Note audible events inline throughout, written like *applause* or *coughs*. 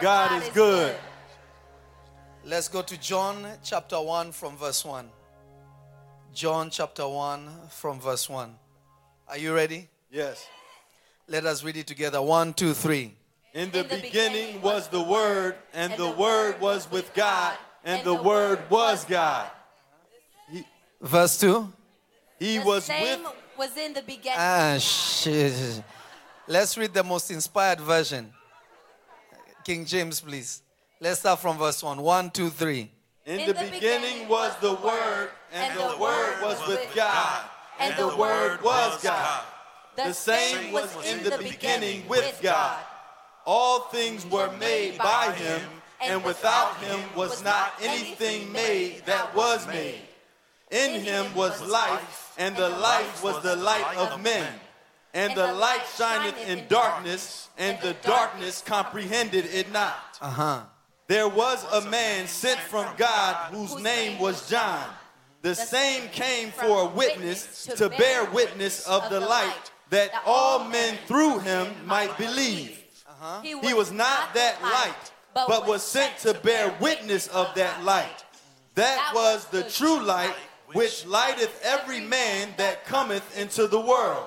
God is good. Let's go to John chapter 1 from verse 1. John chapter 1 from verse 1. Are you ready? Yes. Let us read it together. One, two, three. In the beginning was the Word, and the Word was with God, and the Word was God. Verse 2. He The was same with was in the beginning. Ah, shit. Let's read the most inspired version. King James, please. Let's start from verse 1. One, two, three. In the beginning was the Word, and the Word was with God, and the Word was God. The same was in the beginning with God. All things were made by him, and without him was not anything made that was made. In him was life, and the life was the light of men. And the light shineth in darkness, and the darkness comprehended it not. Uh huh. There was a man sent from God whose name was John. The same came for a witness to bear witness of the light, that all men through him might believe. He was not that light, but was sent to bear witness of that light. That was the true light which lighteth every man that cometh into the world.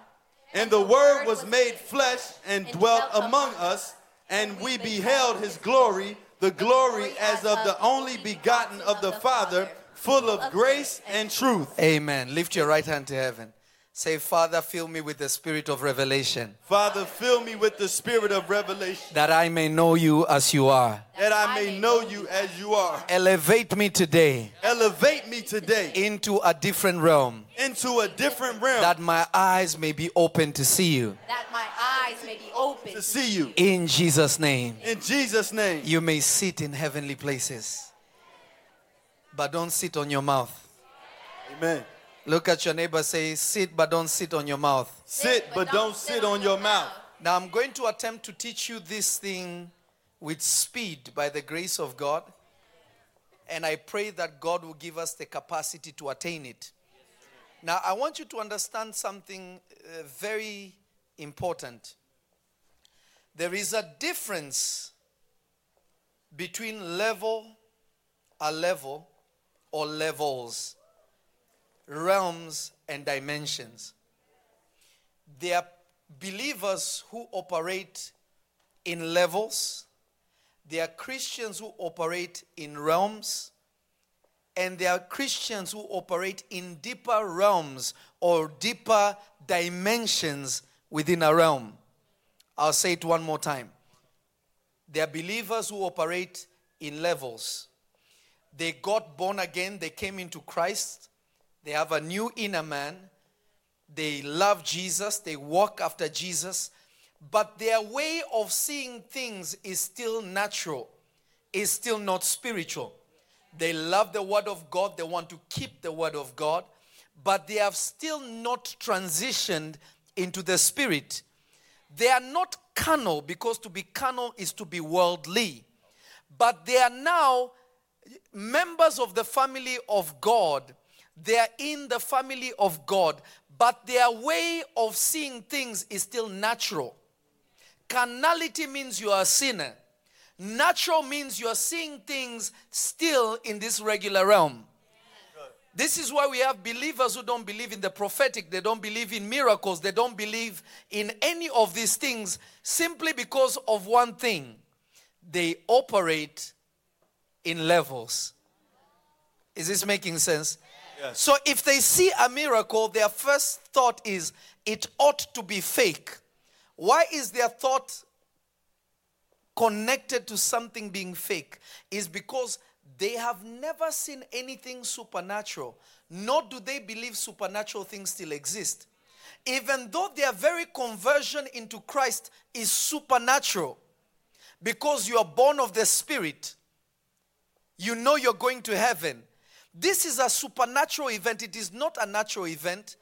And the Word was made flesh and dwelt among us, and we beheld his glory, the glory as of the only begotten of the Father, full of grace and truth. Amen. Lift your right hand to heaven. Say, Father, fill me with the spirit of revelation, Father, fill me with the spirit of revelation, that I may know you as you are. that I may know you as you are. Elevate me today Elevate me today into a different realm, into a different realm that my eyes may be open to see you. that my eyes may be open. to see you. In Jesus' name. In Jesus' name. You may sit in heavenly places, but don't sit on your mouth. Amen. Look at your neighbor, say, Sit, but don't sit on your mouth. Sit, but don't sit on your mouth. Now, I'm going to attempt to teach you this thing with speed by the grace of God. And I pray that God will give us the capacity to attain it. Now, I want you to understand something uh, very important. There is a difference between level, a level, or levels, realms, and dimensions. There are believers who operate in levels, there are Christians who operate in realms, and there are Christians who operate in deeper realms or deeper dimensions within a realm. I'll say it one more time. There are believers who operate in levels. They got born again, they came into Christ, they have a new inner man, they love Jesus, they walk after Jesus, but their way of seeing things is still natural, is still not spiritual. They love the Word of God, they want to keep the Word of God, but they have still not transitioned into the Spirit. They are not carnal because to be carnal is to be worldly, but they are now members of the family of God. They are in the family of God, but their way of seeing things is still natural. Carnality means you are a sinner. Natural means you are seeing things still in this regular realm. This is why we have believers who don't believe in the prophetic, they don't believe in miracles, they don't believe in any of these things simply because of one thing they operate in levels. Is this making sense? So if they see a miracle, their first thought is it ought to be fake. Why is their thought connected to something being fake? Is because they have never seen anything supernatural, nor do they believe supernatural things still exist. Even though their very conversion into Christ is supernatural, because you are born of the Spirit, you know you're going to heaven. This is a supernatural event, it is not a natural event.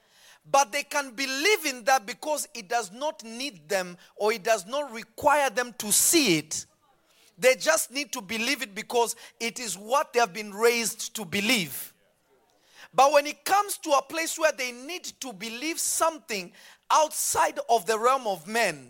But they can believe in that because it does not need them or it does not require them to see it. They just need to believe it because it is what they have been raised to believe. But when it comes to a place where they need to believe something outside of the realm of men,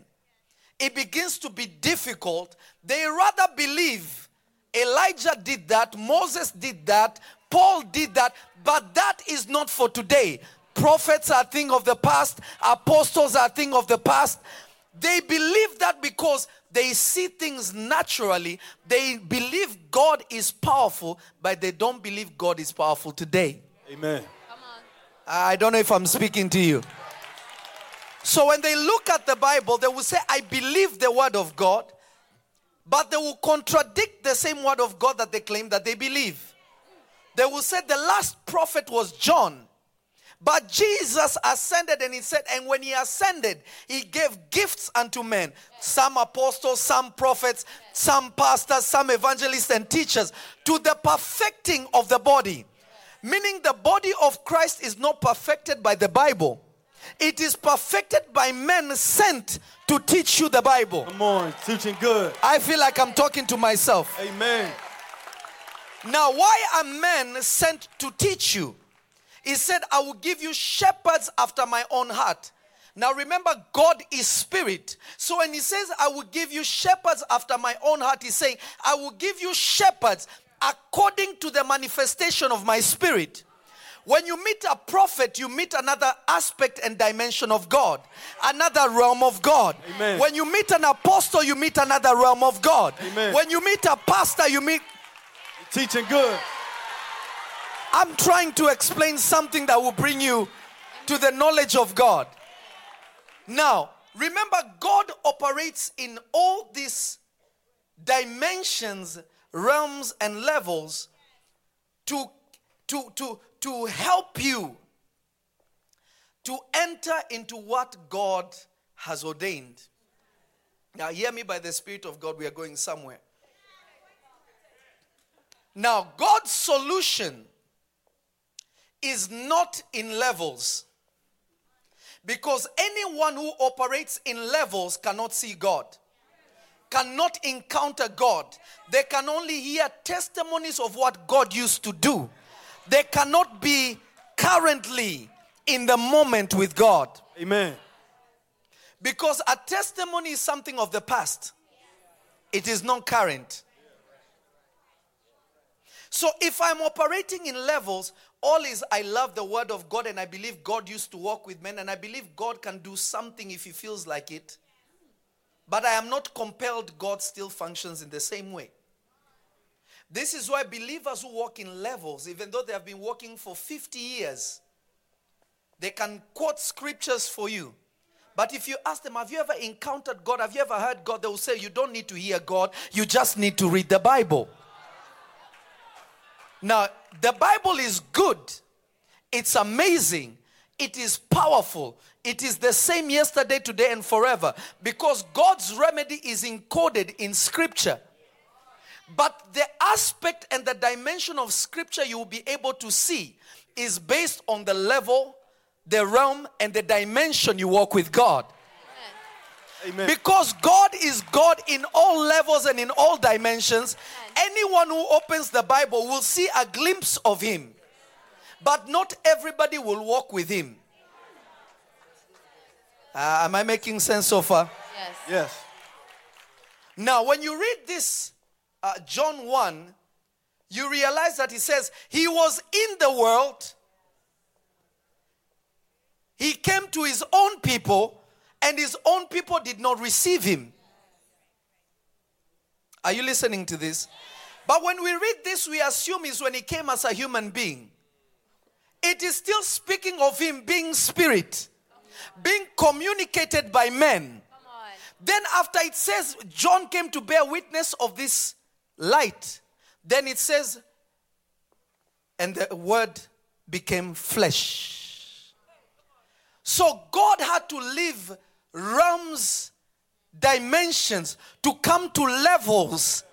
it begins to be difficult. They rather believe Elijah did that, Moses did that, Paul did that, but that is not for today. Prophets are a thing of the past, apostles are a thing of the past. They believe that because they see things naturally. They believe God is powerful, but they don't believe God is powerful today. Amen. I don't know if I'm speaking to you. So when they look at the Bible, they will say, I believe the word of God, but they will contradict the same word of God that they claim that they believe. They will say the last prophet was John. But Jesus ascended and he said, and when he ascended, he gave gifts unto men some apostles, some prophets, some pastors, some evangelists and teachers to the perfecting of the body. Meaning the body of Christ is not perfected by the Bible, it is perfected by men sent to teach you the Bible. Come on, teaching good. I feel like I'm talking to myself. Amen. Now, why are men sent to teach you? He said, I will give you shepherds after my own heart. Now remember, God is spirit. So when he says, I will give you shepherds after my own heart, he's saying, I will give you shepherds according to the manifestation of my spirit. When you meet a prophet, you meet another aspect and dimension of God, another realm of God. Amen. When you meet an apostle, you meet another realm of God. Amen. When you meet a pastor, you meet Teaching good. I'm trying to explain something that will bring you to the knowledge of God. Now, remember, God operates in all these dimensions, realms, and levels to, to, to, to help you to enter into what God has ordained. Now, hear me by the Spirit of God, we are going somewhere. Now, God's solution is not in levels. Because anyone who operates in levels cannot see God, cannot encounter God. They can only hear testimonies of what God used to do. They cannot be currently in the moment with God. Amen. Because a testimony is something of the past, it is not current. So if I'm operating in levels, all is I love the word of God and I believe God used to walk with men and I believe God can do something if he feels like it. But I am not compelled, God still functions in the same way. This is why believers who walk in levels, even though they have been walking for 50 years, they can quote scriptures for you. But if you ask them, Have you ever encountered God? Have you ever heard God? They will say, You don't need to hear God, you just need to read the Bible. Now, the Bible is good, it's amazing, it is powerful. It is the same yesterday, today, and forever because God's remedy is encoded in Scripture. But the aspect and the dimension of Scripture you will be able to see is based on the level, the realm, and the dimension you walk with God. Amen. Because God is God in all levels and in all dimensions, anyone who opens the Bible will see a glimpse of Him. But not everybody will walk with Him. Uh, am I making sense so far? Yes. Yes. Now, when you read this, uh, John 1, you realize that he says, He was in the world, He came to His own people, and His own people did not receive Him. Are you listening to this? But when we read this, we assume is when He came as a human being. It is still speaking of Him being spirit, being communicated by men. Then, after it says John came to bear witness of this light, then it says, and the word became flesh. So, God had to leave realms, dimensions to come to levels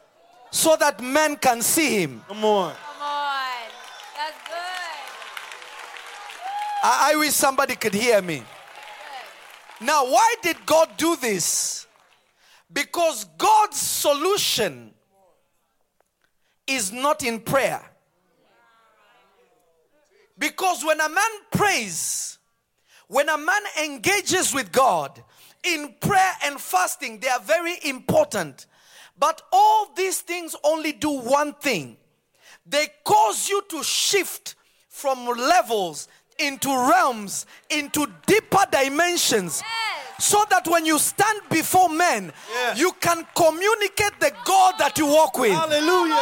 so that men can see him. Come on. Come on. That's good. I, I wish somebody could hear me. Now, why did God do this? Because God's solution is not in prayer. Because when a man prays, when a man engages with God in prayer and fasting, they are very important. But all these things only do one thing they cause you to shift from levels into realms, into deeper dimensions. Yes. So that when you stand before men, Yeah. you can communicate the God that you walk with. Hallelujah.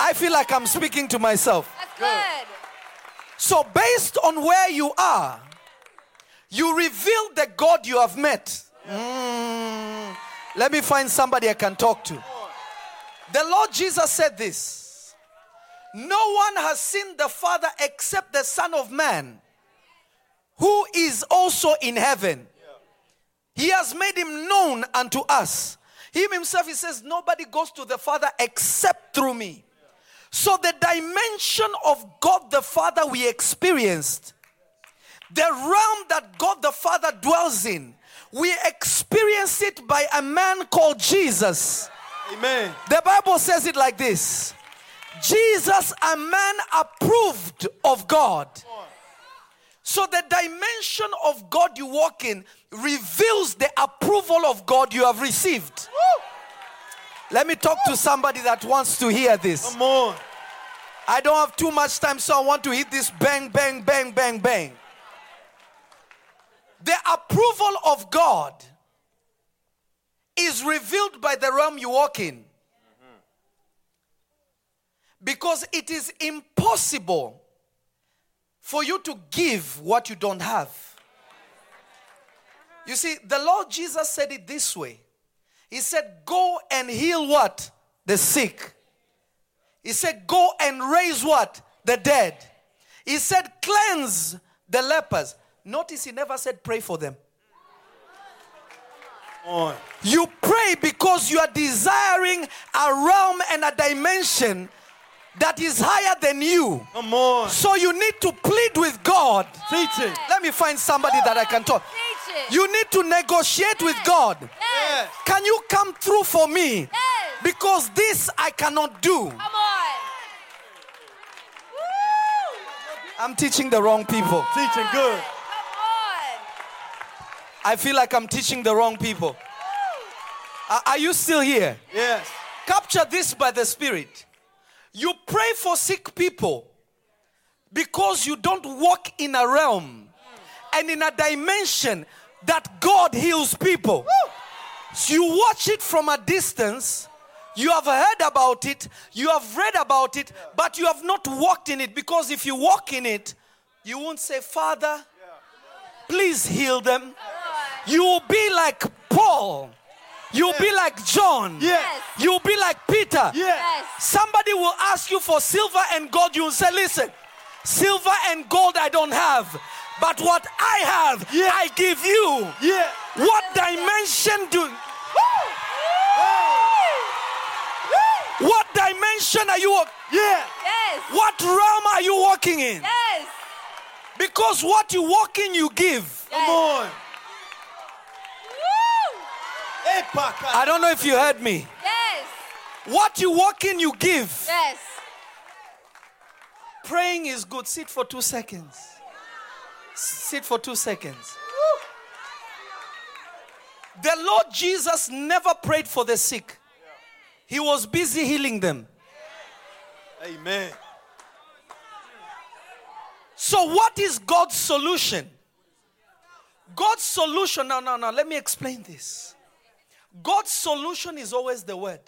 I feel like I'm speaking to myself. That's good. So, based on where you are, you reveal the God you have met. Mm. Let me find somebody I can talk to. The Lord Jesus said this No one has seen the Father except the Son of Man, who is also in heaven. He has made him known unto us. Him himself, he says, Nobody goes to the Father except through me. So, the dimension of God the Father we experienced, the realm that God the Father dwells in, we experience it by a man called Jesus. Amen. The Bible says it like this Jesus, a man approved of God. So, the dimension of God you walk in reveals the approval of God you have received. Let me talk to somebody that wants to hear this. Come on. I don't have too much time, so I want to hit this bang, bang, bang, bang, bang. The approval of God is revealed by the realm you walk in. Because it is impossible for you to give what you don't have. You see, the Lord Jesus said it this way He said, Go and heal what? The sick. He said, Go and raise what? The dead. He said, Cleanse the lepers. Notice he never said, Pray for them. On. You pray because you are desiring a realm and a dimension that is higher than you. Come on. So you need to plead with God. Teaching. Let me find somebody that I can talk. Teach it. You need to negotiate with God. yes. Can you come through for me? Yes. Because this I cannot do. Come on. I'm teaching the wrong people. Teaching good. I feel like I'm teaching the wrong people. Are- Are you still here? Yes. Capture this by the Spirit. You pray for sick people because you don't walk in a realm and in a dimension that God heals people. So you watch it from a distance. You have heard about it, you have read about it, but you have not walked in it because if you walk in it, you won't say, Father, please heal them. You will be like Paul. You'll be like John. Yes. You'll be like Peter. Yeah. Yes. Somebody will ask you for silver and gold. You will say, Listen, silver and gold I don't have, but what I have, Yeah. I give you. Yeah. What dimension do. What dimension are you? Yeah. Yes. What realm are you walking in? Yes. Because what you walk in, you give. Come on. Woo. Epaka. I don't know if you heard me. Yes. What you walk in, you give. Yes. Praying is good. Sit for two seconds. Sit for two seconds. The Lord Jesus never prayed for the sick, He was busy healing them. Amen. So, what is God's solution? God's solution, no, no, no, let me explain this. God's solution is always the word.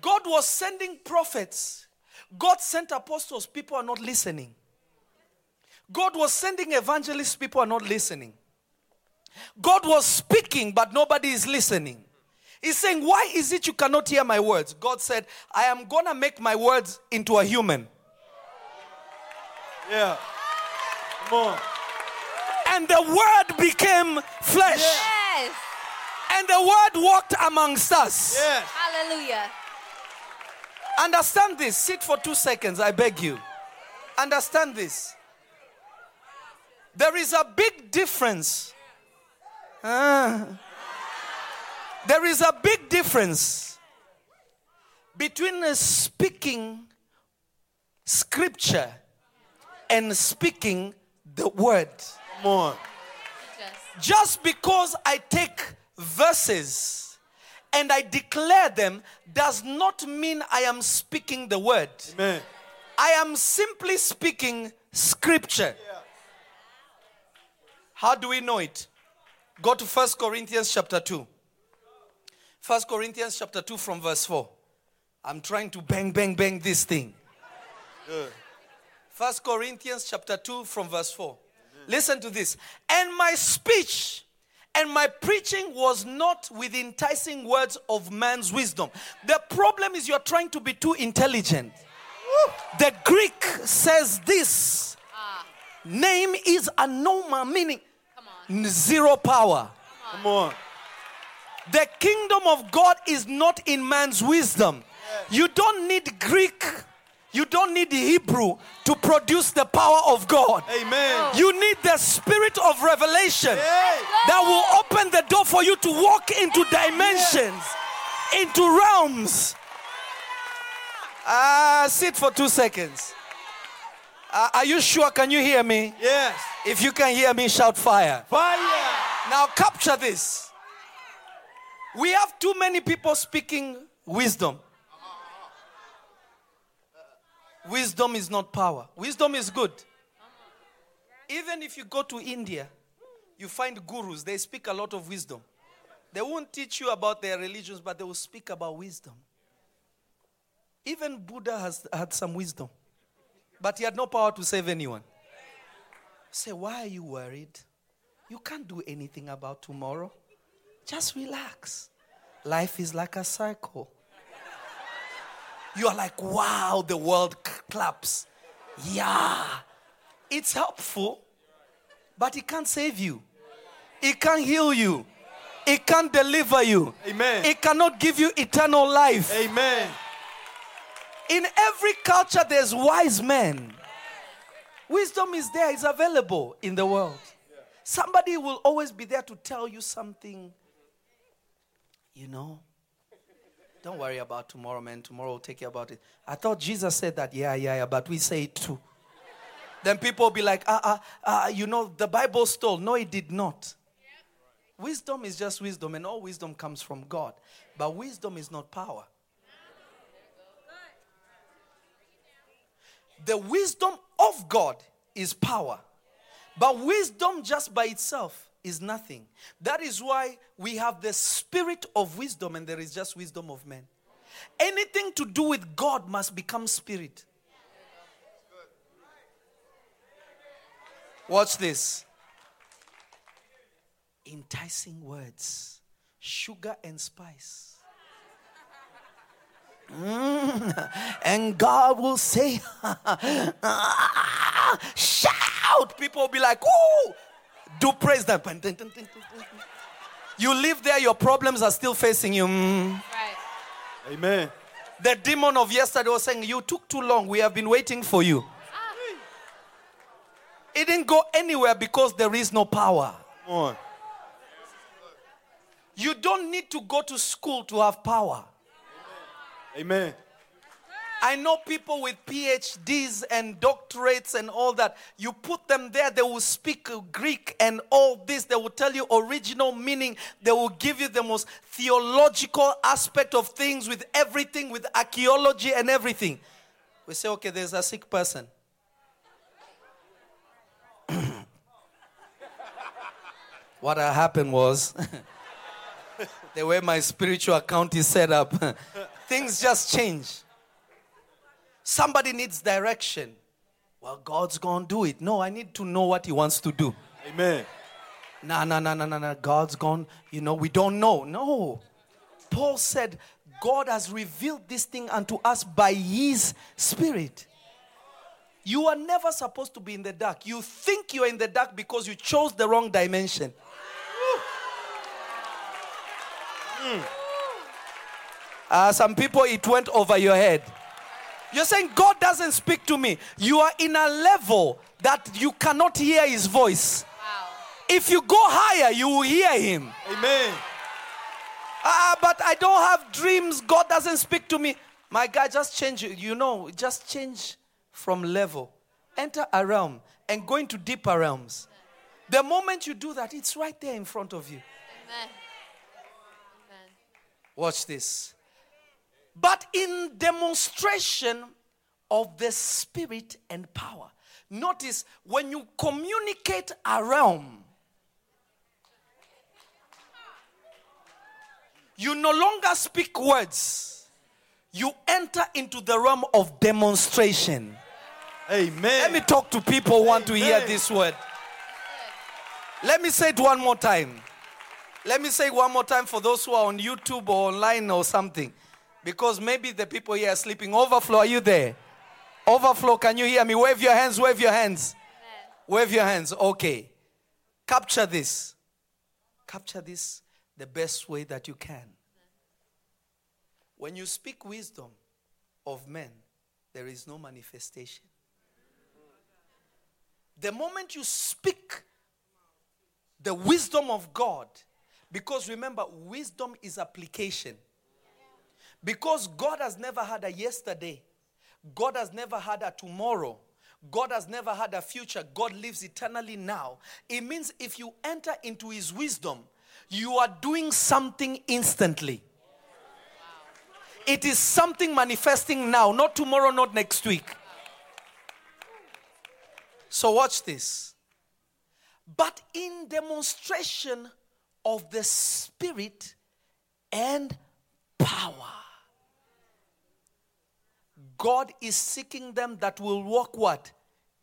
God was sending prophets, God sent apostles, people are not listening. God was sending evangelists, people are not listening. God was speaking, but nobody is listening. He's saying, Why is it you cannot hear my words? God said, I am gonna make my words into a human. Yeah. Come on. And the word became flesh. Yes. And the word walked amongst us. Yes. Hallelujah. Understand this. Sit for two seconds, I beg you. Understand this. There is a big difference. Ah. there is a big difference between speaking scripture and speaking the word. Come on. Just because I take verses and I declare them does not mean I am speaking the word. Amen. I am simply speaking scripture. How do we know it? Go to 1 Corinthians chapter 2. 1 Corinthians chapter 2 from verse 4. I'm trying to bang, bang, bang this thing. Good. 1 Corinthians chapter 2 from verse 4. Listen to this. And my speech and my preaching was not with enticing words of man's wisdom. The problem is you're trying to be too intelligent. The Greek says this name is anoma, meaning zero power. Come on. The kingdom of God is not in man's wisdom. You don't need Greek, you don't need the Hebrew to produce the power of God. Amen. You need the spirit of revelation Hey. that will open the door for you to walk into dimensions, into realms. Ah, sit for two seconds. Ah, are you sure? Can you hear me? Yes. If you can hear me, shout fire. Fire. Now capture this. We have too many people speaking wisdom. Wisdom is not power. Wisdom is good. Even if you go to India, you find gurus, they speak a lot of wisdom. They won't teach you about their religions, but they will speak about wisdom. Even Buddha has had some wisdom, but he had no power to save anyone. Say, why are you worried? You can't do anything about tomorrow. Just relax. Life is like a cycle. You are like, wow, the world claps. Yeah. It's helpful, but it can't save you. It can't heal you. It can't deliver you. Amen. It cannot give you eternal life. Amen. In every culture, there's wise men. Wisdom is there, it's available in the world. Somebody will always be there to tell you something. You know, don't worry about tomorrow, man. Tomorrow will take care about it. I thought Jesus said that. Yeah, yeah, yeah, but we say it too. Then people will be like, ah, ah, ah, you know, the Bible stole. No, it did not. Wisdom is just wisdom, and all wisdom comes from God. But wisdom is not power. The wisdom of God is power. But wisdom just by itself is nothing. That is why we have the spirit of wisdom and there is just wisdom of men. Anything to do with God must become spirit. Watch this. Enticing words, sugar and spice. Mm. And God will say, *laughs* shout. People will be like, ooh, do praise them. You live there, your problems are still facing you. Mm. Right. Amen. The demon of yesterday was saying, You took too long. We have been waiting for you. It didn't go anywhere because there is no power. Come on. You don't need to go to school to have power. Amen. I know people with PhDs and doctorates and all that. You put them there, they will speak Greek and all this. They will tell you original meaning. They will give you the most theological aspect of things with everything, with archaeology and everything. We say, okay, there's a sick person. *coughs* what happened was, *laughs* the way my spiritual account is set up, *laughs* things just change. Somebody needs direction. Well, God's gonna do it. No, I need to know what He wants to do. Amen. No, no, no, no, no, no. God's gone, you know, we don't know. No. Paul said, God has revealed this thing unto us by His Spirit. You are never supposed to be in the dark. You think you're in the dark because you chose the wrong dimension. Uh, some people, it went over your head. You're saying God doesn't speak to me. You are in a level that you cannot hear his voice. Wow. If you go higher, you will hear him. Amen. Ah, but I don't have dreams. God doesn't speak to me. My guy, just change, you know, just change from level. Enter a realm and go into deeper realms. The moment you do that, it's right there in front of you. Amen. Amen. Watch this. But in demonstration of the spirit and power. Notice when you communicate a realm, you no longer speak words, you enter into the realm of demonstration. Amen. Let me talk to people who want to hear this word. Let me say it one more time. Let me say it one more time for those who are on YouTube or online or something. Because maybe the people here are sleeping. Overflow, are you there? Overflow, can you hear me? Wave your hands, wave your hands. Wave your hands. Okay. Capture this. Capture this the best way that you can. When you speak wisdom of men, there is no manifestation. The moment you speak the wisdom of God, because remember, wisdom is application. Because God has never had a yesterday, God has never had a tomorrow. God has never had a future. God lives eternally now. It means if you enter into His wisdom, you are doing something instantly. It is something manifesting now, not tomorrow, not next week. So, watch this. But in demonstration of the Spirit and power. God is seeking them that will walk what?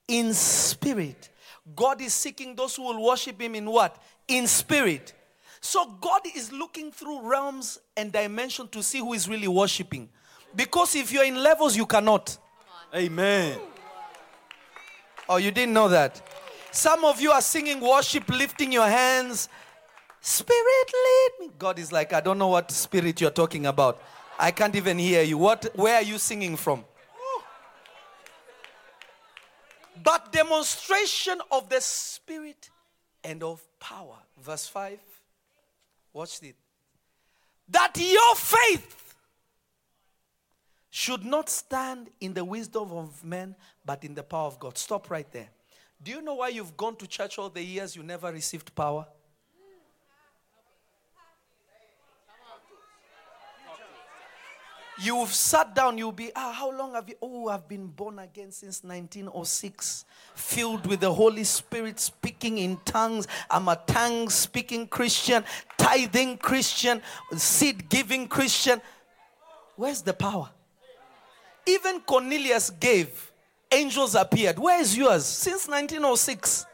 In spirit. God is seeking those who will worship Him in what? In spirit. So God is looking through realms and dimension to see who is really worshiping. Because if you're in levels, you cannot. Amen. Oh, you didn't know that? Some of you are singing worship, lifting your hands. Spirit, lead me. God is like, I don't know what spirit you're talking about. I can't even hear you. What, where are you singing from? But demonstration of the spirit and of power. Verse 5. Watch it. That your faith should not stand in the wisdom of men, but in the power of God. Stop right there. Do you know why you've gone to church all the years you never received power? You've sat down, you'll be, ah, how long have you? Oh, I've been born again since 1906, filled with the Holy Spirit, speaking in tongues. I'm a tongue speaking Christian, tithing Christian, seed giving Christian. Where's the power? Even Cornelius gave, angels appeared. Where is yours? Since 1906.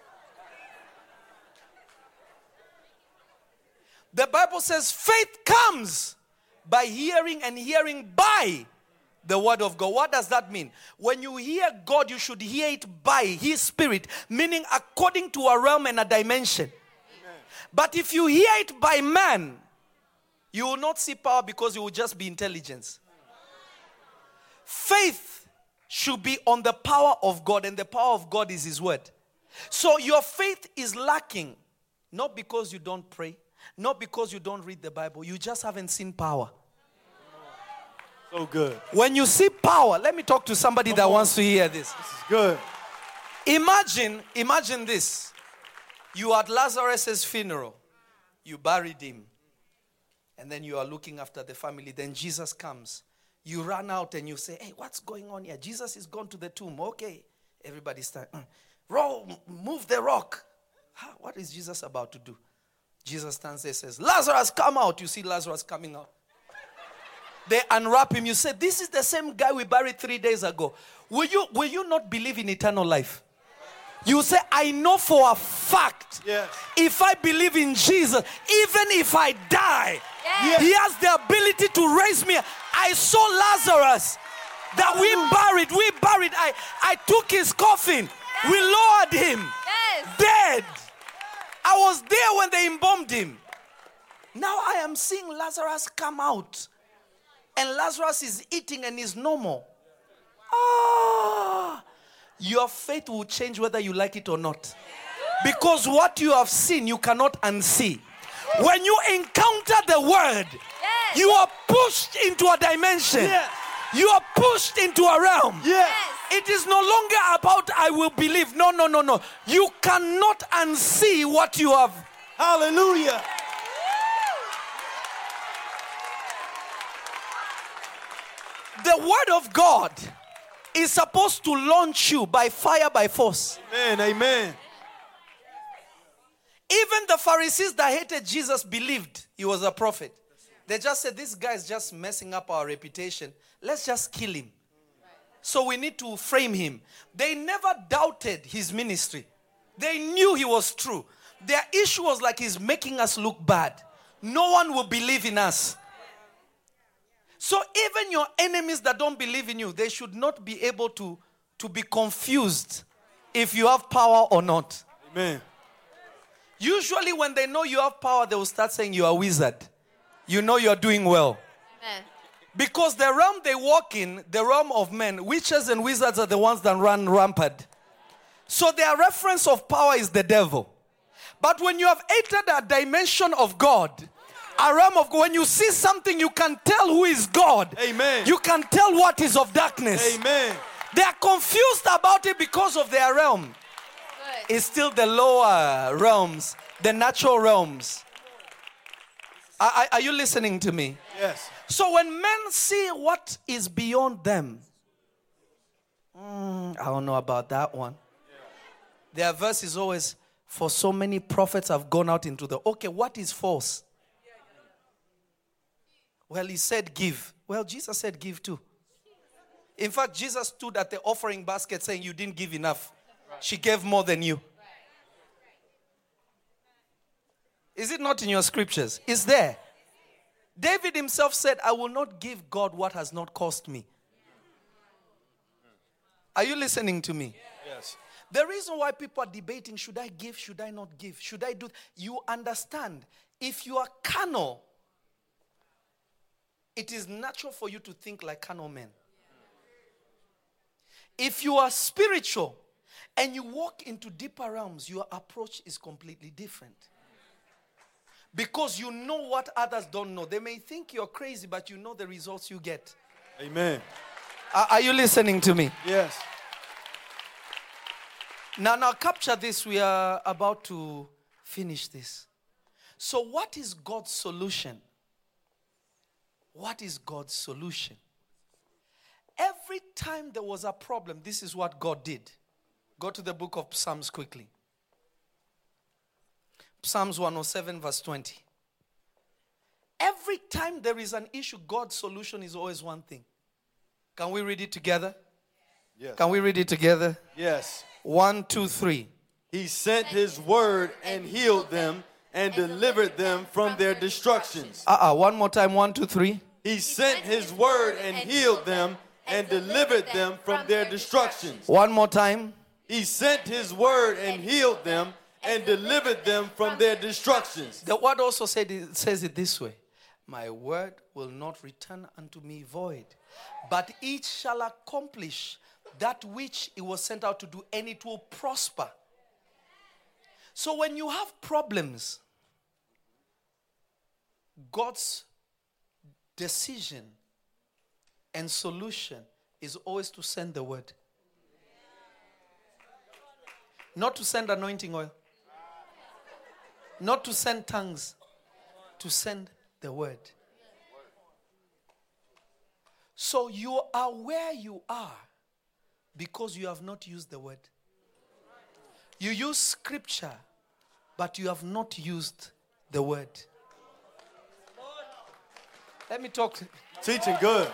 The Bible says faith comes by hearing and hearing by the word of God. What does that mean? When you hear God, you should hear it by His Spirit, meaning according to a realm and a dimension. But if you hear it by man, you will not see power because you will just be intelligence. Faith should be on the power of God, and the power of God is His word. So your faith is lacking, not because you don't pray, not because you don't read the Bible, you just haven't seen power. So good. When you see power, let me talk to somebody that wants to hear this. This is good. Imagine, imagine this. You at Lazarus's funeral, you buried him, and then you are looking after the family. Then Jesus comes. You run out and you say, Hey, what's going on here? Jesus is gone to the tomb. Okay. Everybody start. "Mm. Roll, move the rock. Huh, What is Jesus about to do? Jesus stands there and says, Lazarus, come out. You see Lazarus coming out. They unwrap him. You say, This is the same guy we buried three days ago. Will you, will you not believe in eternal life? You say, I know for a fact. Yes. If I believe in Jesus, even if I die, Yes. He has the ability to raise me. I saw Lazarus that we buried. We buried. I, I took his coffin. We lowered him. Yes. Dead. I was there when they embalmed him. Now I am seeing Lazarus come out. And Lazarus is eating and is normal. Ah, your faith will change whether you like it or not. Because what you have seen, you cannot unsee. When you encounter the word, Yes. you are pushed into a dimension. Yes. You are pushed into a realm. Yes. It is no longer about I will believe. No, no, no, no. You cannot unsee what you have. Hallelujah. The word of God is supposed to launch you by fire, by force. Amen. Amen. Even the Pharisees that hated Jesus believed he was a prophet. They just said, This guy is just messing up our reputation. Let's just kill him. So we need to frame him. They never doubted his ministry, they knew he was true. Their issue was like he's making us look bad. No one will believe in us. So even your enemies that don't believe in you, they should not be able to, to be confused if you have power or not. Amen. Usually, when they know you have power, they will start saying you are a wizard. You know you're doing well. Amen. Because the realm they walk in, the realm of men, witches and wizards are the ones that run rampant. So their reference of power is the devil. But when you have entered a dimension of God, a realm of God, when you see something, you can tell who is God. Amen. You can tell what is of darkness. Amen. They are confused about it because of their realm. Good. It's still the lower realms, the natural realms. Are, are- are you listening to me? Yes. So when men see what is beyond them, mm, I don't know about that one. Their verse is always, for so many prophets have gone out into the. Okay, what is false? Well, he said give. Well, Jesus said give too. In fact, Jesus stood at the offering basket saying, You didn't give enough. She gave more than you. Is it not in your scriptures? It's there. David himself said, I will not give God what has not cost me. Are you listening to me? Yes. The reason why people are debating should I give, should I not give, should I do, you understand. If you are carnal, it is natural for you to think like carnal men. If you are spiritual and you walk into deeper realms, your approach is completely different. Because you know what others don't know. They may think you're crazy, but you know the results you get. Amen. Are, are you listening to me? Yes. Now, now, capture this. We are about to finish this. So, what is God's solution? What is God's solution? Every time there was a problem, this is what God did. Go to the book of Psalms quickly. Psalms 107, verse 20. Every time there is an issue, God's solution is always one thing. Can we read it together? Yes. Can we read it together? Yes. One, two, three. He sent his word and healed them and delivered them from their destructions. Uh uh One more time. One, two, three. He sent his word and healed them and delivered them from their destructions. One more time. He sent his word and healed them and delivered them from their destructions. The word also said it, says it this way My word will not return unto me void, but it shall accomplish that which it was sent out to do, and it will prosper. So when you have problems, God's decision and solution is always to send the word. Not to send anointing oil. Not to send tongues. To send the word. So you are where you are because you have not used the word. You use scripture, but you have not used the word. Let me talk. Teaching good.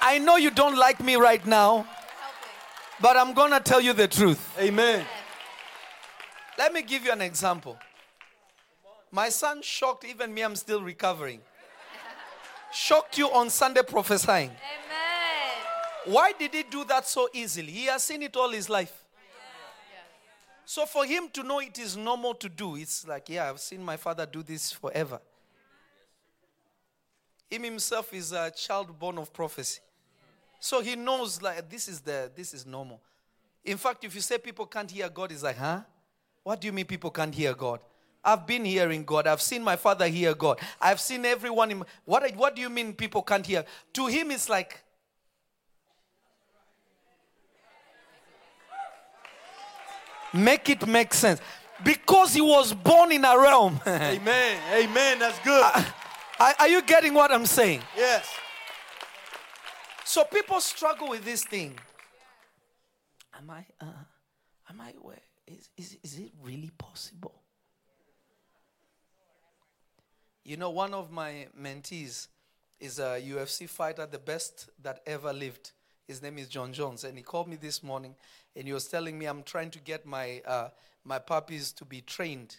I know you don't like me right now, but I'm going to tell you the truth. Amen. Let me give you an example. My son shocked even me, I'm still recovering. Shocked you on Sunday prophesying. Amen. Why did he do that so easily? He has seen it all his life. So for him to know it is normal to do, it's like, yeah, I've seen my father do this forever. Him himself is a child born of prophecy. So he knows like this is the this is normal. In fact, if you say people can't hear God, he's like, huh? What do you mean people can't hear God? I've been hearing God. I've seen my father hear God. I've seen everyone in what what do you mean people can't hear? To him it's like Make it make sense. Because he was born in a realm. *laughs* Amen. Amen. That's good. Are, are you getting what I'm saying? yes. So people struggle with this thing. Am I? Uh, am I? Where is, is is it really possible? You know, one of my mentees is a UFC fighter, the best that ever lived. His name is Jon Jones, and he called me this morning, and he was telling me I'm trying to get my uh, my puppies to be trained.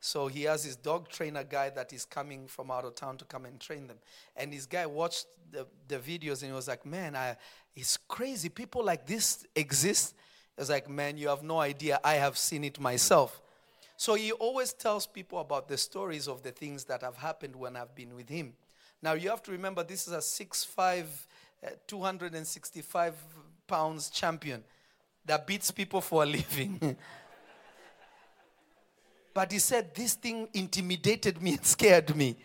So he has his dog trainer guy that is coming from out of town to come and train them. And this guy watched the, the videos and he was like, man, I, it's crazy. People like this exist. It's like, man, you have no idea. I have seen it myself. So he always tells people about the stories of the things that have happened when I've been with him. Now you have to remember this is a 6'5, uh, 265 pounds champion that beats people for a living. *laughs* But he said, This thing intimidated me and scared me.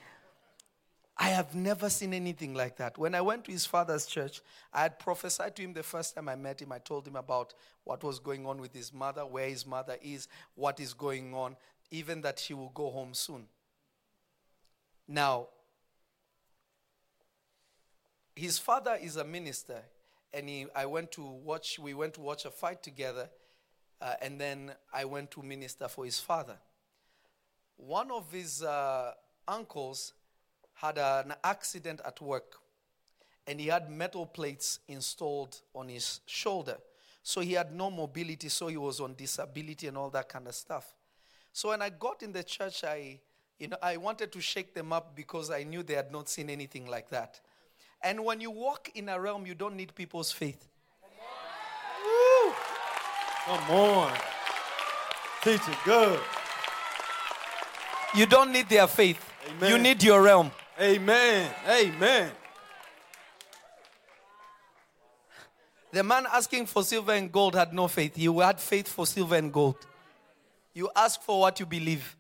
I have never seen anything like that. When I went to his father's church, I had prophesied to him the first time I met him. I told him about what was going on with his mother, where his mother is, what is going on, even that she will go home soon. Now, his father is a minister, and he, I went to watch, we went to watch a fight together, uh, and then I went to minister for his father one of his uh, uncles had an accident at work and he had metal plates installed on his shoulder. So he had no mobility, so he was on disability and all that kind of stuff. So when I got in the church, I, you know, I wanted to shake them up because I knew they had not seen anything like that. And when you walk in a realm, you don't need people's faith. Woo. Come on. Teach it good. You don't need their faith. Amen. You need your realm. Amen. Amen. The man asking for silver and gold had no faith. You had faith for silver and gold. You ask for what you believe.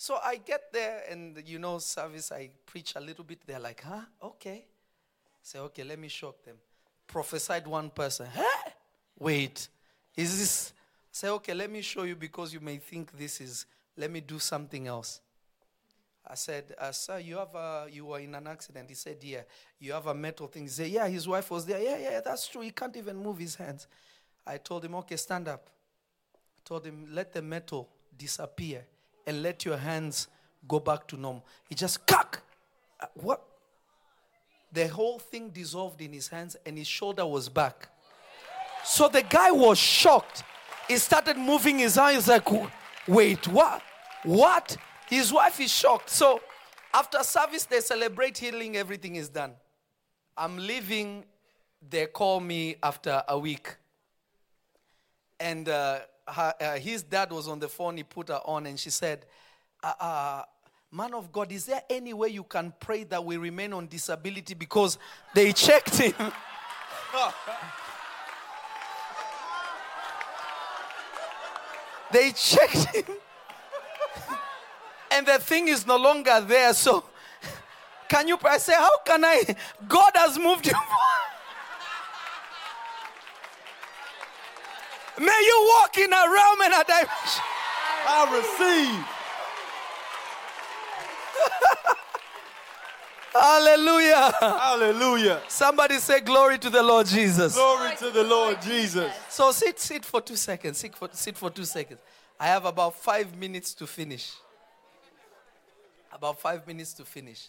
So I get there and you know, service, I preach a little bit. They're like, huh? Okay. Say, okay, let me shock them. Prophesied one person. Huh? Wait. Is this? Say, okay, let me show you because you may think this is let me do something else. I said, uh, Sir, you, have a, you were in an accident. He said, Yeah. You have a metal thing. He said, Yeah, his wife was there. Yeah, yeah, that's true. He can't even move his hands. I told him, Okay, stand up. I told him, Let the metal disappear and let your hands go back to normal. He just, Cock! Uh, what? The whole thing dissolved in his hands and his shoulder was back. So the guy was shocked. He started moving his eyes like, Wait, what? What? His wife is shocked. So after service, they celebrate healing, everything is done. I'm leaving, they call me after a week. And uh, her, uh, his dad was on the phone, he put her on, and she said, uh, uh Man of God, is there any way you can pray that we remain on disability? Because they checked him. *laughs* they checked him and the thing is no longer there. So, *laughs* can you? I say, how can I? God has moved you. *laughs* May you walk in a realm and a dimension. I receive. *laughs* Hallelujah. Hallelujah. Somebody say glory to the Lord Jesus. Glory to the Lord Jesus. So sit, sit for two seconds. Sit for, sit for two seconds. I have about five minutes to finish. About five minutes to finish.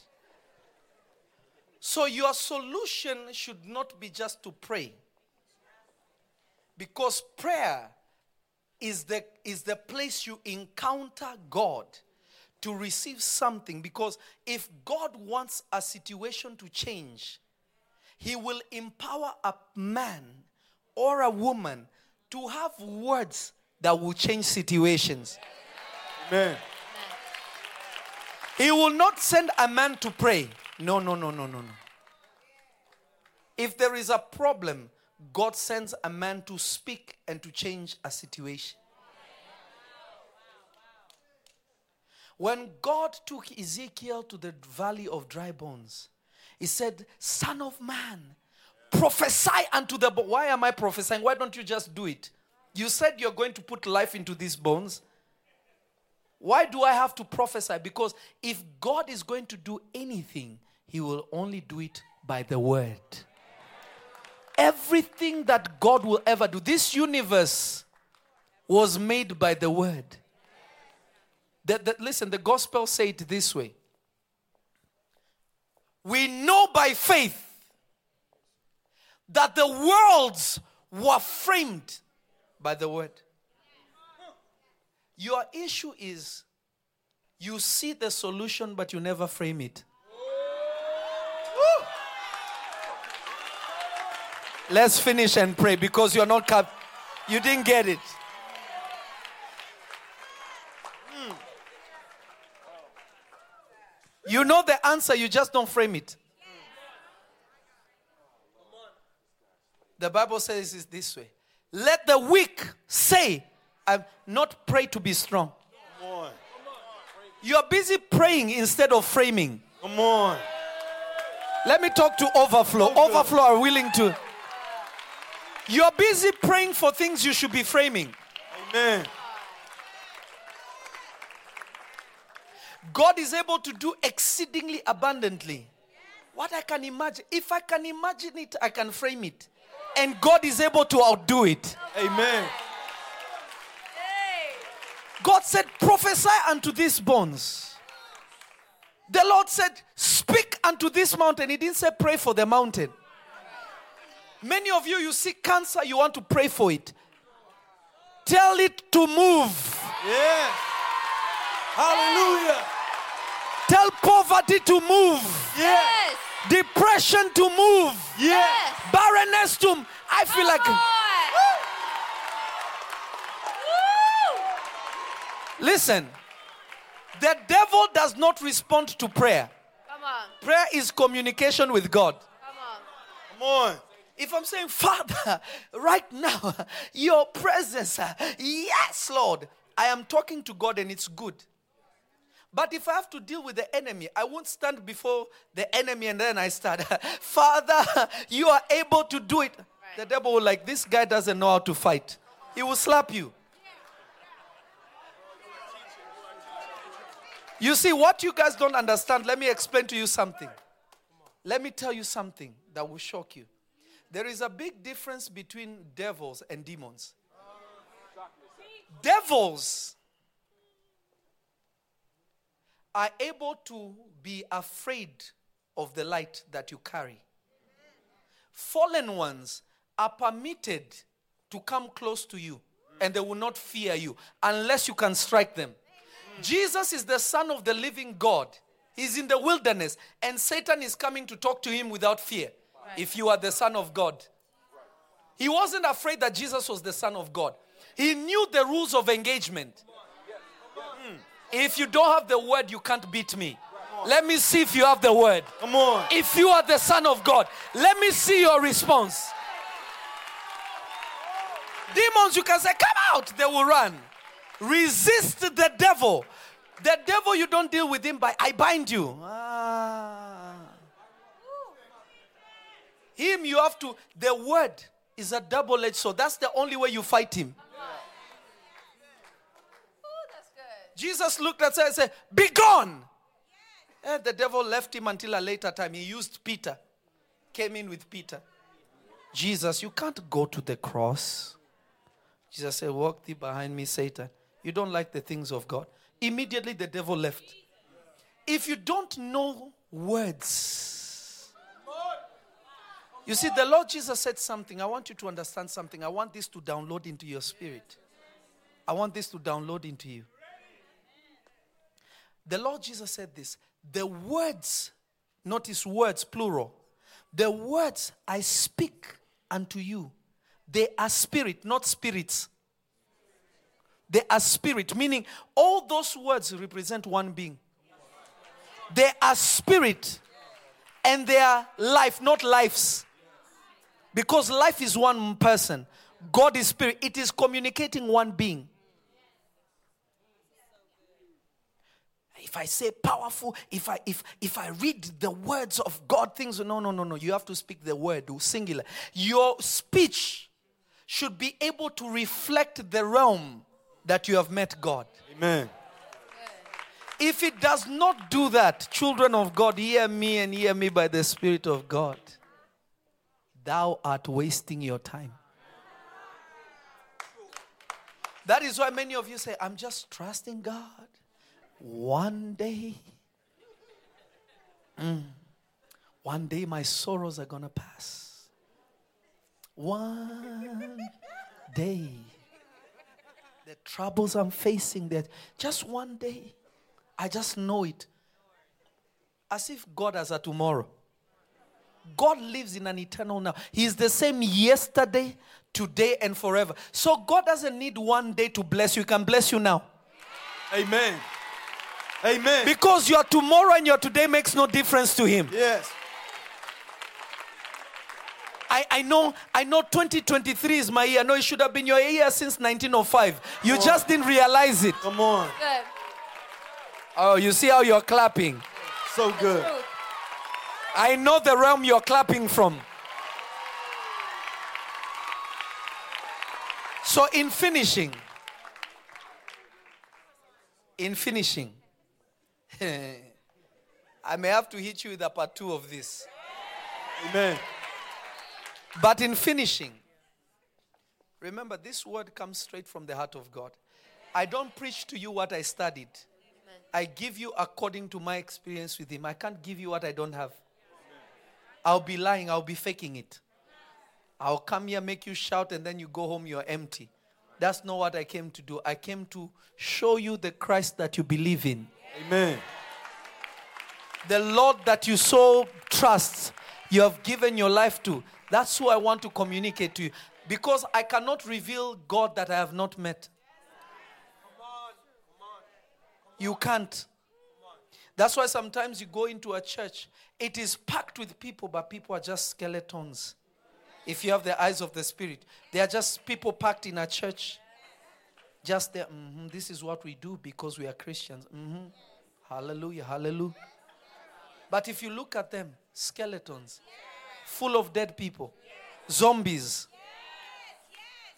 So, your solution should not be just to pray. Because prayer is the, is the place you encounter God to receive something. Because if God wants a situation to change, He will empower a man or a woman to have words that will change situations. Amen. He will not send a man to pray. No, no, no, no, no, no. If there is a problem, God sends a man to speak and to change a situation. When God took Ezekiel to the valley of dry bones, he said, Son of man, prophesy unto the bo-" Why am I prophesying? Why don't you just do it? You said you're going to put life into these bones. Why do I have to prophesy? Because if God is going to do anything, He will only do it by the word. Everything that God will ever do, this universe was made by the word. That, that, listen, the gospel say it this way. We know by faith that the worlds were framed by the word. Your issue is you see the solution, but you never frame it. Woo! Let's finish and pray because you're not cap- you didn't get it. Hmm. You know the answer, you just don't frame it. The Bible says it this way Let the weak say, I'm not pray to be strong. Come on. You are busy praying instead of framing. Come on. Let me talk to overflow. Overflow are willing to. You are busy praying for things you should be framing. Amen. God is able to do exceedingly abundantly. What I can imagine, if I can imagine it, I can frame it. And God is able to outdo it. Amen. God said, prophesy unto these bones. The Lord said, speak unto this mountain. He didn't say pray for the mountain. Many of you, you see cancer, you want to pray for it. Tell it to move. Yes. Hallelujah. Tell poverty to move. Yes. Depression to move. Yes. Barrenness to. I feel like. Come. Woo. Listen, the devil does not respond to prayer. Come on. Prayer is communication with God. Come on. Come on. If I'm saying, Father, right now, *laughs* your presence, yes, Lord, I am talking to God and it's good. But if I have to deal with the enemy, I won't stand before the enemy and then I start, *laughs* Father, you are able to do it. The devil will like, this guy doesn't know how to fight. He will slap you. You see, what you guys don't understand, let me explain to you something. Let me tell you something that will shock you. There is a big difference between devils and demons. Devils are able to be afraid of the light that you carry. Fallen ones are permitted to come close to you and they will not fear you unless you can strike them. Jesus is the Son of the living God. He's in the wilderness and Satan is coming to talk to him without fear. If you are the Son of God, he wasn't afraid that Jesus was the Son of God. He knew the rules of engagement. Hmm. If you don't have the word, you can't beat me. Let me see if you have the word. Come on. If you are the Son of God, let me see your response. Demons, you can say, Come out, they will run. Resist the devil. The devil, you don't deal with him by, I bind you. Ah. Him, you have to, the word is a double edged sword. That's the only way you fight him. Ooh. Jesus looked at her and said, Be gone. And the devil left him until a later time. He used Peter, came in with Peter. Jesus, you can't go to the cross. Jesus said, Walk thee behind me, Satan. You don't like the things of God. Immediately the devil left. If you don't know words, you see, the Lord Jesus said something. I want you to understand something. I want this to download into your spirit. I want this to download into you. The Lord Jesus said this the words, notice words, plural, the words I speak unto you, they are spirit, not spirits. They are spirit, meaning all those words represent one being. They are spirit. and they are life, not lives. Because life is one person, God is spirit. It is communicating one being. If I say powerful, if I if if I read the words of God, things no no no no. You have to speak the word singular. Your speech should be able to reflect the realm that you have met God. Amen. If it does not do that, children of God, hear me and hear me by the Spirit of God. Thou art wasting your time. That is why many of you say, I'm just trusting God. One day, mm, one day my sorrows are going to pass. One day, the troubles I'm facing, that just one day, I just know it. As if God has a tomorrow. God lives in an eternal now. He's the same yesterday, today, and forever. So God doesn't need one day to bless you. He can bless you now. Amen. Amen. Because your tomorrow and your today makes no difference to Him. yes. I, I know I know 2023 is my year. No, it should have been your year since 1905. You Come just didn't realize it. Come on. Good. Oh, you see how you're clapping. So good. Truth. I know the realm you're clapping from. So, in finishing, in finishing, *laughs* I may have to hit you with a part two of this. Amen. But in finishing, remember this word comes straight from the heart of God. I don't preach to you what I studied. I give you according to my experience with Him. I can't give you what I don't have. I'll be lying, I'll be faking it. I'll come here, make you shout, and then you go home, you're empty. That's not what I came to do. I came to show you the Christ that you believe in, Amen. the Lord that you so trust, you have given your life to. That's who I want to communicate to you. Because I cannot reveal God that I have not met. You can't. That's why sometimes you go into a church, it is packed with people, but people are just skeletons. If you have the eyes of the Spirit, they are just people packed in a church. Just there, "Mhm, this is what we do because we are Christians. Mhm. Hallelujah, hallelujah. But if you look at them, skeletons, full of dead people, zombies.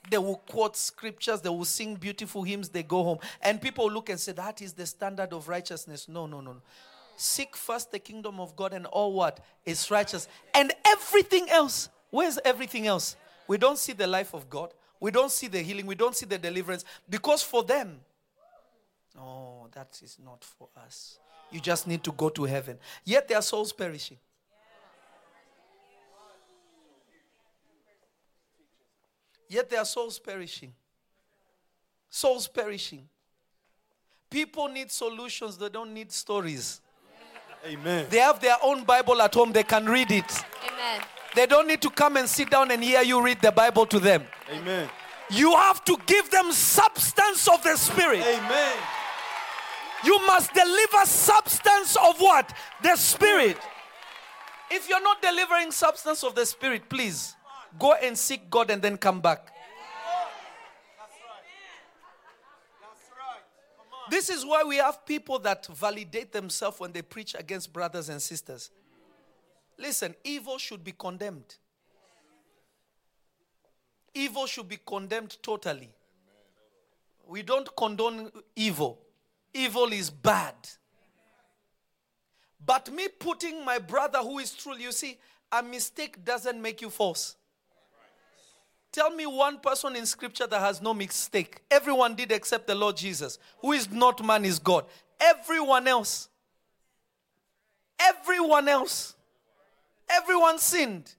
They will quote scriptures, they will sing beautiful hymns, they go home. And people look and say, That is the standard of righteousness. No, no, no. no. Seek first the kingdom of God and all what is righteous. And everything else. Where's everything else? We don't see the life of God. We don't see the healing. We don't see the deliverance. Because for them, oh, that is not for us. You just need to go to heaven. Yet their souls perishing. Yet their souls perishing. Souls perishing. People need solutions, they don't need stories. Amen. They have their own Bible at home, they can read it. Amen. They don't need to come and sit down and hear you read the Bible to them. Amen. You have to give them substance of the Spirit. Amen. You must deliver substance of what? The Spirit. If you're not delivering substance of the Spirit, please go and seek God and then come back. This is why we have people that validate themselves when they preach against brothers and sisters. Listen, evil should be condemned. Evil should be condemned totally. We don't condone evil. Evil is bad. But me putting my brother who is true, you see, a mistake doesn't make you false. Tell me one person in scripture that has no mistake. Everyone did except the Lord Jesus, who is not man, is God. Everyone else. Everyone else. Everyone sinned.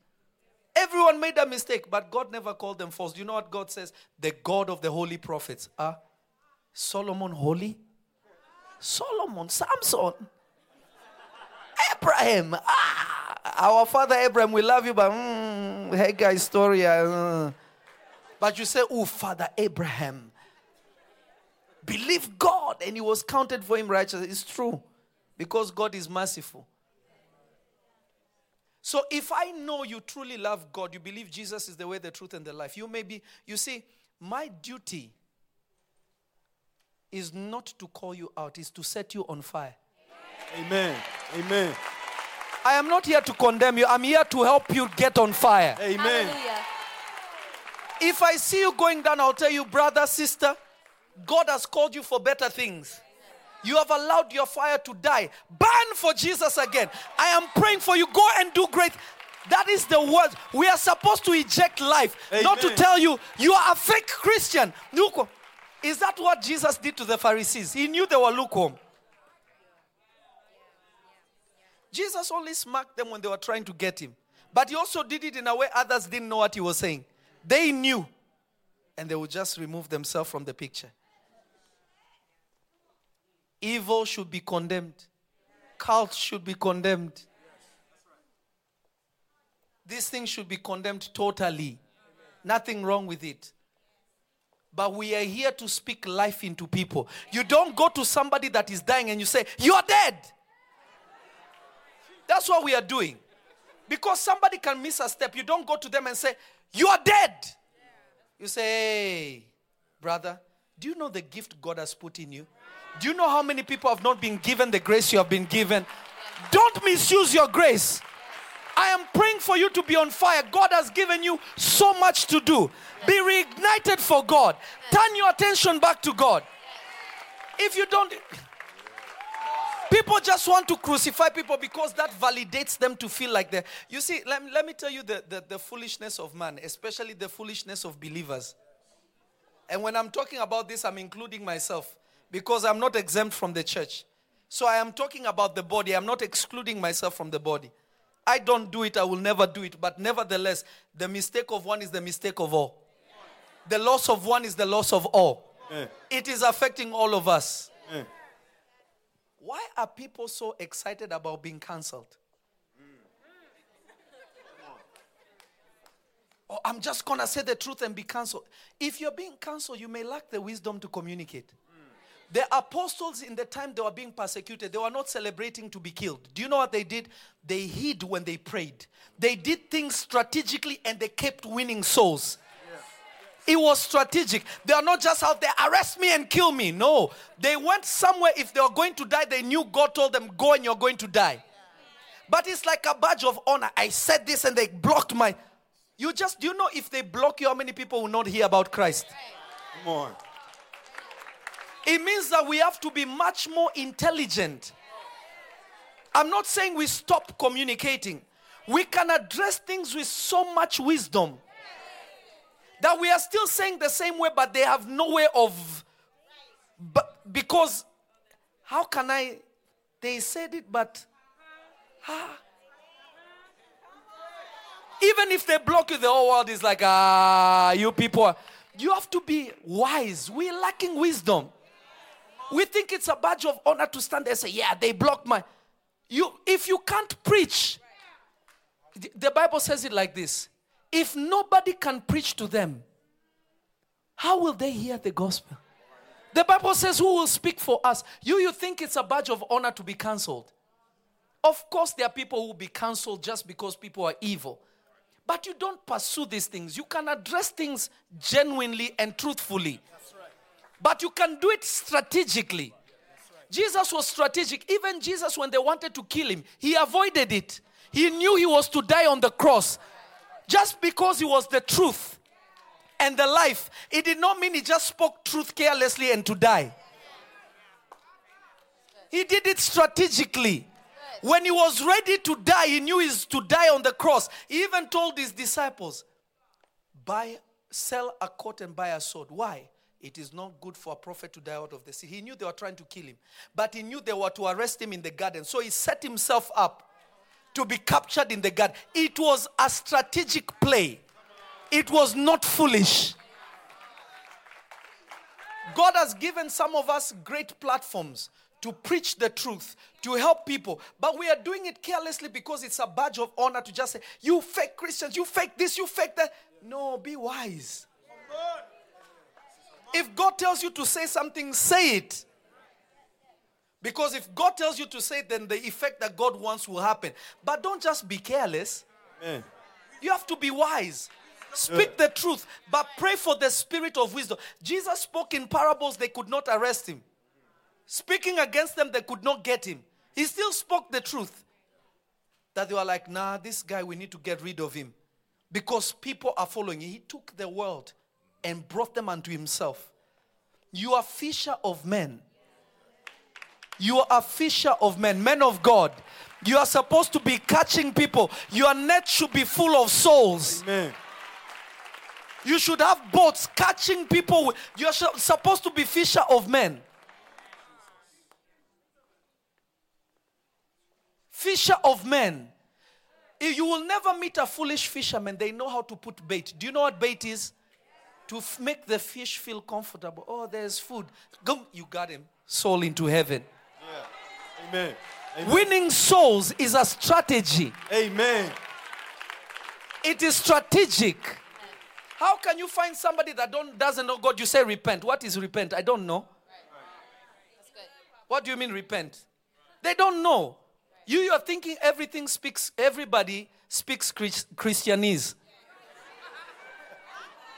Everyone made a mistake, but God never called them false. Do you know what God says? The God of the holy prophets. Ah, Solomon holy? Solomon, Samson, Abraham. Ah, our father Abraham, we love you, but mm, hey guys, story. uh, but you say, oh, Father Abraham, believe God, and he was counted for him righteous. It's true, because God is merciful. So if I know you truly love God, you believe Jesus is the way, the truth, and the life, you may be, you see, my duty is not to call you out, is to set you on fire. Amen. Amen. I am not here to condemn you, I'm here to help you get on fire. Amen. Hallelujah. If I see you going down, I'll tell you, brother, sister, God has called you for better things. You have allowed your fire to die. Burn for Jesus again. I am praying for you. Go and do great. That is the word. We are supposed to eject life, not to tell you you are a fake Christian. Lukewarm. Is that what Jesus did to the Pharisees? He knew they were lukewarm. Jesus only smacked them when they were trying to get him. But he also did it in a way others didn't know what he was saying. They knew. And they would just remove themselves from the picture. Evil should be condemned, cult should be condemned. This thing should be condemned totally. Nothing wrong with it. But we are here to speak life into people. You don't go to somebody that is dying and you say, You're dead. That's what we are doing. Because somebody can miss a step, you don't go to them and say, You are dead. You say, Hey, brother, do you know the gift God has put in you? Do you know how many people have not been given the grace you have been given? Don't misuse your grace. I am praying for you to be on fire. God has given you so much to do. Be reignited for God. Turn your attention back to God. If you don't, people just want to crucify people because that validates them to feel like they're. You see, let, me- let me tell you the, the, the foolishness of man, especially the foolishness of believers. And when I'm talking about this, I'm including myself because I'm not exempt from the church. So I am talking about the body. I'm not excluding myself from the body. I don't do it, I will never do it. But nevertheless, the mistake of one is the mistake of all. The loss of one is the loss of all. Yeah. It is affecting all of us. Yeah. Why are people so excited about being cancelled? Oh, I'm just gonna say the truth and be cancelled. If you're being cancelled, you may lack the wisdom to communicate. The apostles, in the time they were being persecuted, they were not celebrating to be killed. Do you know what they did? They hid when they prayed. They did things strategically and they kept winning souls. It was strategic. They are not just out there, arrest me and kill me. No. They went somewhere. If they were going to die, they knew God told them, go and you're going to die. But it's like a badge of honor. I said this and they blocked my. You just, do you know if they block you, how many people will not hear about Christ? Come on. It means that we have to be much more intelligent. I'm not saying we stop communicating. We can address things with so much wisdom that we are still saying the same way, but they have no way of. But because, how can I? They said it, but. Even if they block you, the whole world is like, ah, you people. You have to be wise. We're lacking wisdom. We think it's a badge of honor to stand there and say, yeah, they blocked my. You, if you can't preach, the Bible says it like this if nobody can preach to them, how will they hear the gospel? The Bible says, Who will speak for us? You, you think it's a badge of honor to be cancelled. Of course, there are people who will be cancelled just because people are evil. But you don't pursue these things. You can address things genuinely and truthfully. But you can do it strategically. Jesus was strategic. Even Jesus, when they wanted to kill him, he avoided it. He knew he was to die on the cross just because he was the truth and the life. It did not mean he just spoke truth carelessly and to die. He did it strategically. When he was ready to die, he knew he's to die on the cross. He even told his disciples, buy, sell a coat and buy a sword. Why? It is not good for a prophet to die out of the sea. He knew they were trying to kill him, but he knew they were to arrest him in the garden. So he set himself up to be captured in the garden. It was a strategic play, it was not foolish. God has given some of us great platforms to preach the truth, to help people, but we are doing it carelessly because it's a badge of honor to just say, You fake Christians, you fake this, you fake that. No, be wise. If God tells you to say something, say it. Because if God tells you to say it, then the effect that God wants will happen. But don't just be careless. You have to be wise. Speak the truth, but pray for the spirit of wisdom. Jesus spoke in parables, they could not arrest him. Speaking against them, they could not get him. He still spoke the truth. That they were like, nah, this guy, we need to get rid of him. Because people are following. Him. He took the world and brought them unto himself. You are fisher of men. You are a fisher of men, men of God. You are supposed to be catching people. Your net should be full of souls. Amen. You should have boats catching people. You're supposed to be fisher of men. Fisher of men. If You will never meet a foolish fisherman. They know how to put bait. Do you know what bait is? To f- make the fish feel comfortable. Oh, there's food. Go, you got him. Soul into heaven. Amen. Amen. Winning souls is a strategy. Amen. It is strategic. How can you find somebody that don't, doesn't know God? You say repent. What is repent? I don't know. What do you mean repent? They don't know. You, you are thinking everything speaks, everybody speaks Chris- Christianese.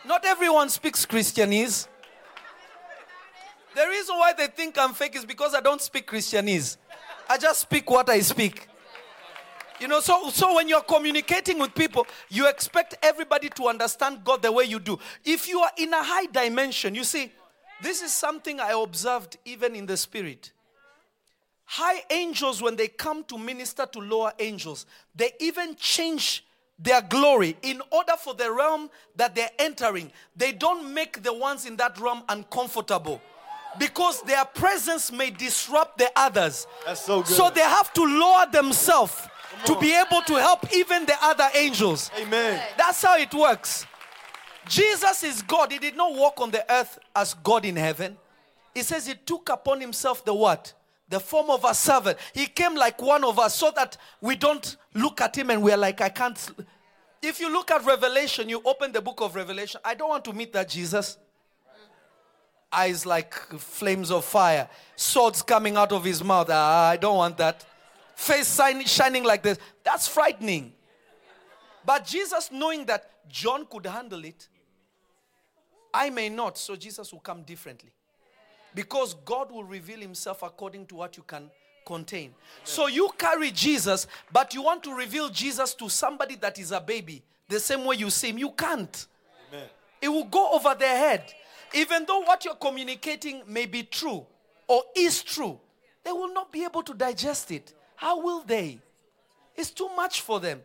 Not everyone speaks Christianese. The reason why they think I'm fake is because I don't speak Christianese. I just speak what I speak. You know, so, so when you're communicating with people, you expect everybody to understand God the way you do. If you are in a high dimension, you see, this is something I observed even in the spirit. High angels, when they come to minister to lower angels, they even change their glory in order for the realm that they're entering. They don't make the ones in that realm uncomfortable because their presence may disrupt the others. That's so good. So they have to lower themselves to be able to help even the other angels. Amen. That's how it works. Jesus is God. He did not walk on the earth as God in heaven. He says he took upon himself the what? The form of a servant. He came like one of us so that we don't look at him and we're like, I can't. If you look at Revelation, you open the book of Revelation. I don't want to meet that Jesus. Eyes like flames of fire, swords coming out of his mouth. Ah, I don't want that. Face shining like this. That's frightening. But Jesus, knowing that John could handle it, I may not, so Jesus will come differently. Because God will reveal himself according to what you can contain. So you carry Jesus, but you want to reveal Jesus to somebody that is a baby, the same way you see him. You can't. Amen. It will go over their head. Even though what you're communicating may be true or is true, they will not be able to digest it. How will they? It's too much for them.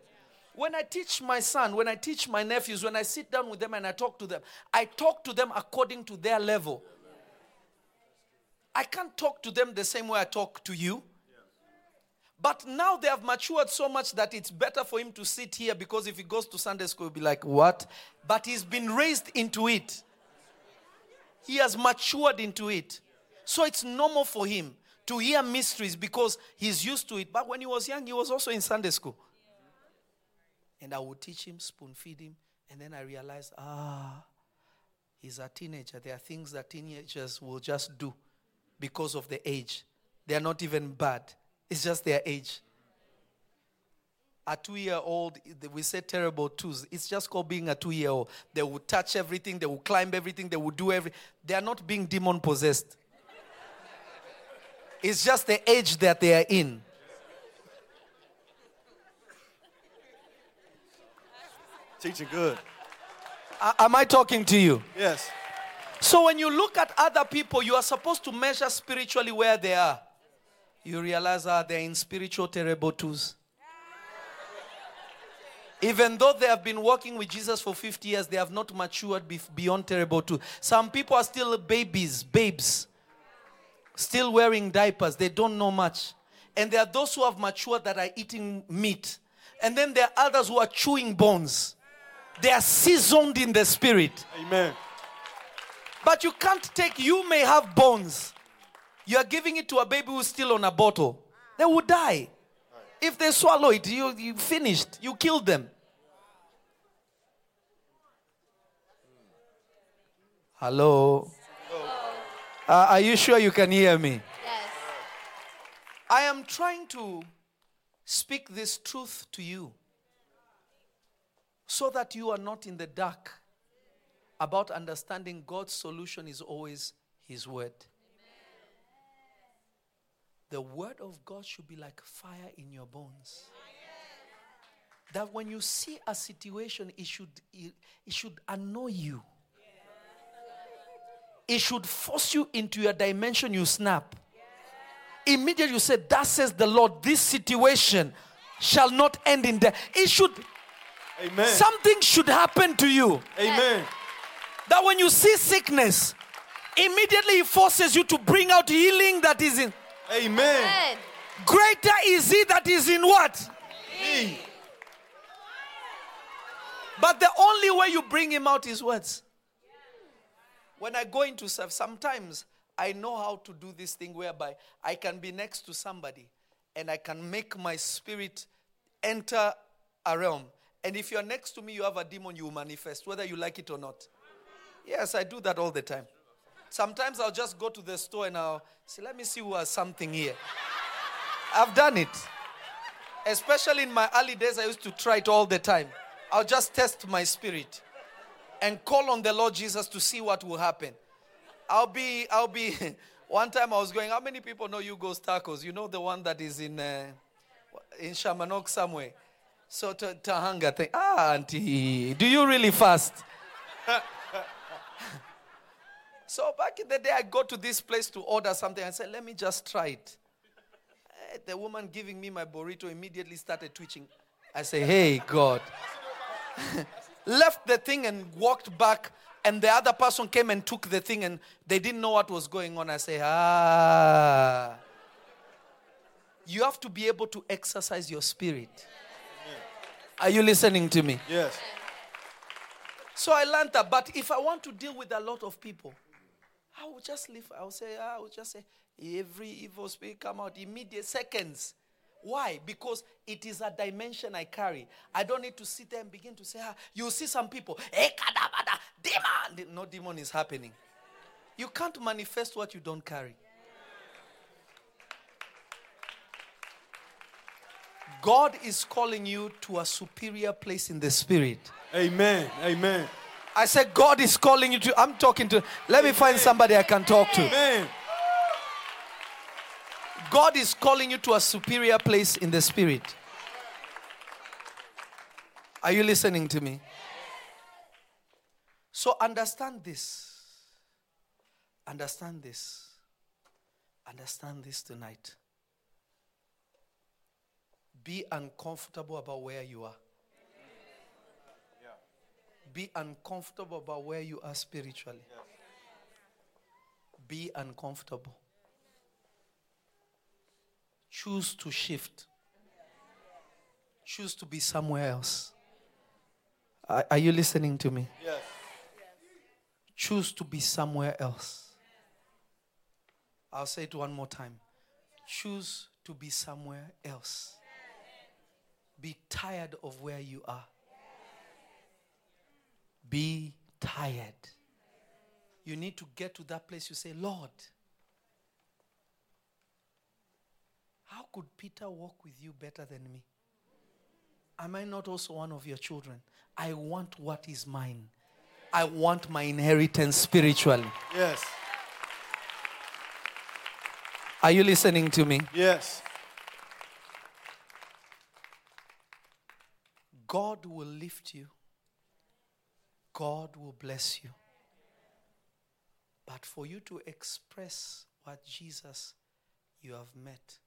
When I teach my son, when I teach my nephews, when I sit down with them and I talk to them, I talk to them according to their level. I can't talk to them the same way I talk to you. But now they have matured so much that it's better for him to sit here because if he goes to Sunday school, he'll be like, What? But he's been raised into it. He has matured into it. So it's normal for him to hear mysteries because he's used to it. But when he was young, he was also in Sunday school. And I would teach him, spoon feed him. And then I realized, ah, he's a teenager. There are things that teenagers will just do because of the age. They are not even bad, it's just their age. A two year old, we say terrible twos. It's just called being a two year old. They will touch everything, they will climb everything, they will do everything. They are not being demon possessed. It's just the age that they are in. Teaching good. A- am I talking to you? Yes. So when you look at other people, you are supposed to measure spiritually where they are. You realize that they're in spiritual terrible twos. Even though they have been walking with Jesus for 50 years, they have not matured beyond terrible two. Some people are still babies, babes, still wearing diapers. They don't know much. And there are those who have matured that are eating meat. And then there are others who are chewing bones. They are seasoned in the spirit. Amen. But you can't take, you may have bones. You are giving it to a baby who's still on a bottle. They will die. If they swallow it, you, you finished. You killed them. Hello? Uh, are you sure you can hear me? Yes. I am trying to speak this truth to you so that you are not in the dark about understanding God's solution is always His word. The word of God should be like fire in your bones. That when you see a situation, it should, it, it should annoy you. It should force you into your dimension, you snap. Immediately you say, That says the Lord, this situation shall not end in death. It should, Amen. something should happen to you. Amen. That when you see sickness, immediately it forces you to bring out healing that is in. Amen. Amen. Greater is he that is in what? Me. But the only way you bring him out is words. When I go into serve, sometimes I know how to do this thing whereby I can be next to somebody and I can make my spirit enter a realm. And if you're next to me, you have a demon, you manifest, whether you like it or not. Yes, I do that all the time. Sometimes I'll just go to the store and I'll say, let me see who has something here. I've done it. Especially in my early days, I used to try it all the time. I'll just test my spirit and call on the Lord Jesus to see what will happen. I'll be, I'll be. *laughs* One time I was going. How many people know you Hugo's Tacos? You know the one that is in uh, in Sherman Oaks somewhere. So to, Tahanga thing. Ah, auntie, do you really fast? *laughs* so back in the day, I go to this place to order something. I said, let me just try it. Eh, The woman giving me my burrito immediately started twitching. I say, hey, God. *laughs* Left the thing and walked back, and the other person came and took the thing, and they didn't know what was going on. I say, ah. You have to be able to exercise your spirit. Are you listening to me? Yes. So I learned that. But if I want to deal with a lot of people, I will just leave. I will say, I will just say, every evil spirit come out immediate seconds. Why? Because it is a dimension I carry. I don't need to sit there and begin to say, ah, you see some people, eh, kadabada, demon. No demon is happening. You can't manifest what you don't carry. God is calling you to a superior place in the spirit. Amen. Amen. I said, God is calling you to. I'm talking to. Let me find somebody I can talk to. God is calling you to a superior place in the spirit. Are you listening to me? So understand this. Understand this. Understand this tonight. Be uncomfortable about where you are. Be uncomfortable about where you are spiritually. Be uncomfortable. Choose to shift. Choose to be somewhere else. Are, are you listening to me? Yes. Choose to be somewhere else. I'll say it one more time. Choose to be somewhere else. Be tired of where you are. Be tired. You need to get to that place you say, Lord, how could Peter walk with you better than me? Am I not also one of your children? I want what is mine. I want my inheritance spiritually. Yes. Are you listening to me? Yes. God will lift you. God will bless you. But for you to express what Jesus you have met,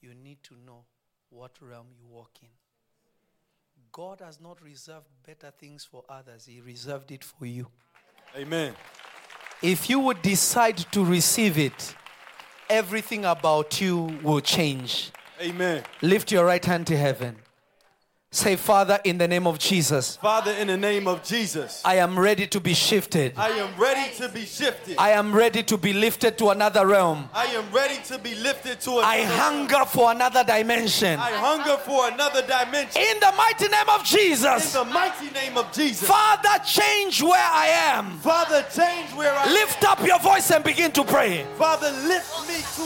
you need to know what realm you walk in. God has not reserved better things for others, He reserved it for you. Amen. If you would decide to receive it, everything about you will change. Amen. Lift your right hand to heaven. Say, Father, in the name of Jesus, Father, in the name of Jesus, I am ready to be shifted. I am ready to be shifted. I am ready to be lifted to another realm. I am ready to be lifted to I another. hunger for another dimension. I hunger for another dimension. In the mighty name of Jesus. In the mighty name of Jesus. Father, change where I am. Father, change where I am. Lift up your voice and begin to pray. Father, lift me to